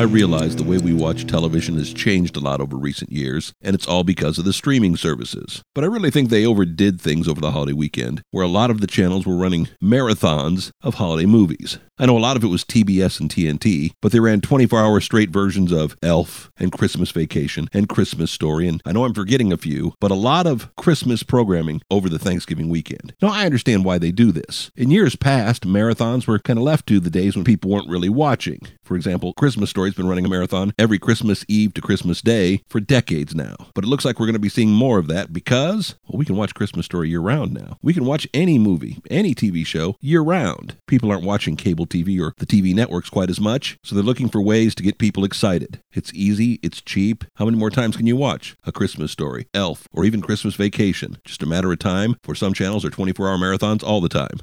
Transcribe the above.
I realize the way we watch television has changed a lot over recent years, and it's all because of the streaming services. But I really think they overdid things over the holiday weekend, where a lot of the channels were running marathons of holiday movies. I know a lot of it was TBS and TNT, but they ran 24 hour straight versions of Elf and Christmas Vacation and Christmas Story, and I know I'm forgetting a few, but a lot of Christmas programming over the Thanksgiving weekend. Now, I understand why they do this. In years past, marathons were kind of left to the days when people weren't really watching. For example, Christmas Story's been running a marathon every Christmas Eve to Christmas Day for decades now. But it looks like we're going to be seeing more of that because, well, we can watch Christmas Story year round now. We can watch any movie, any TV show year round. People aren't watching cable TV or the TV networks quite as much, so they're looking for ways to get people excited. It's easy, it's cheap. How many more times can you watch A Christmas Story, Elf, or even Christmas Vacation? Just a matter of time. For some channels, are 24 hour marathons all the time.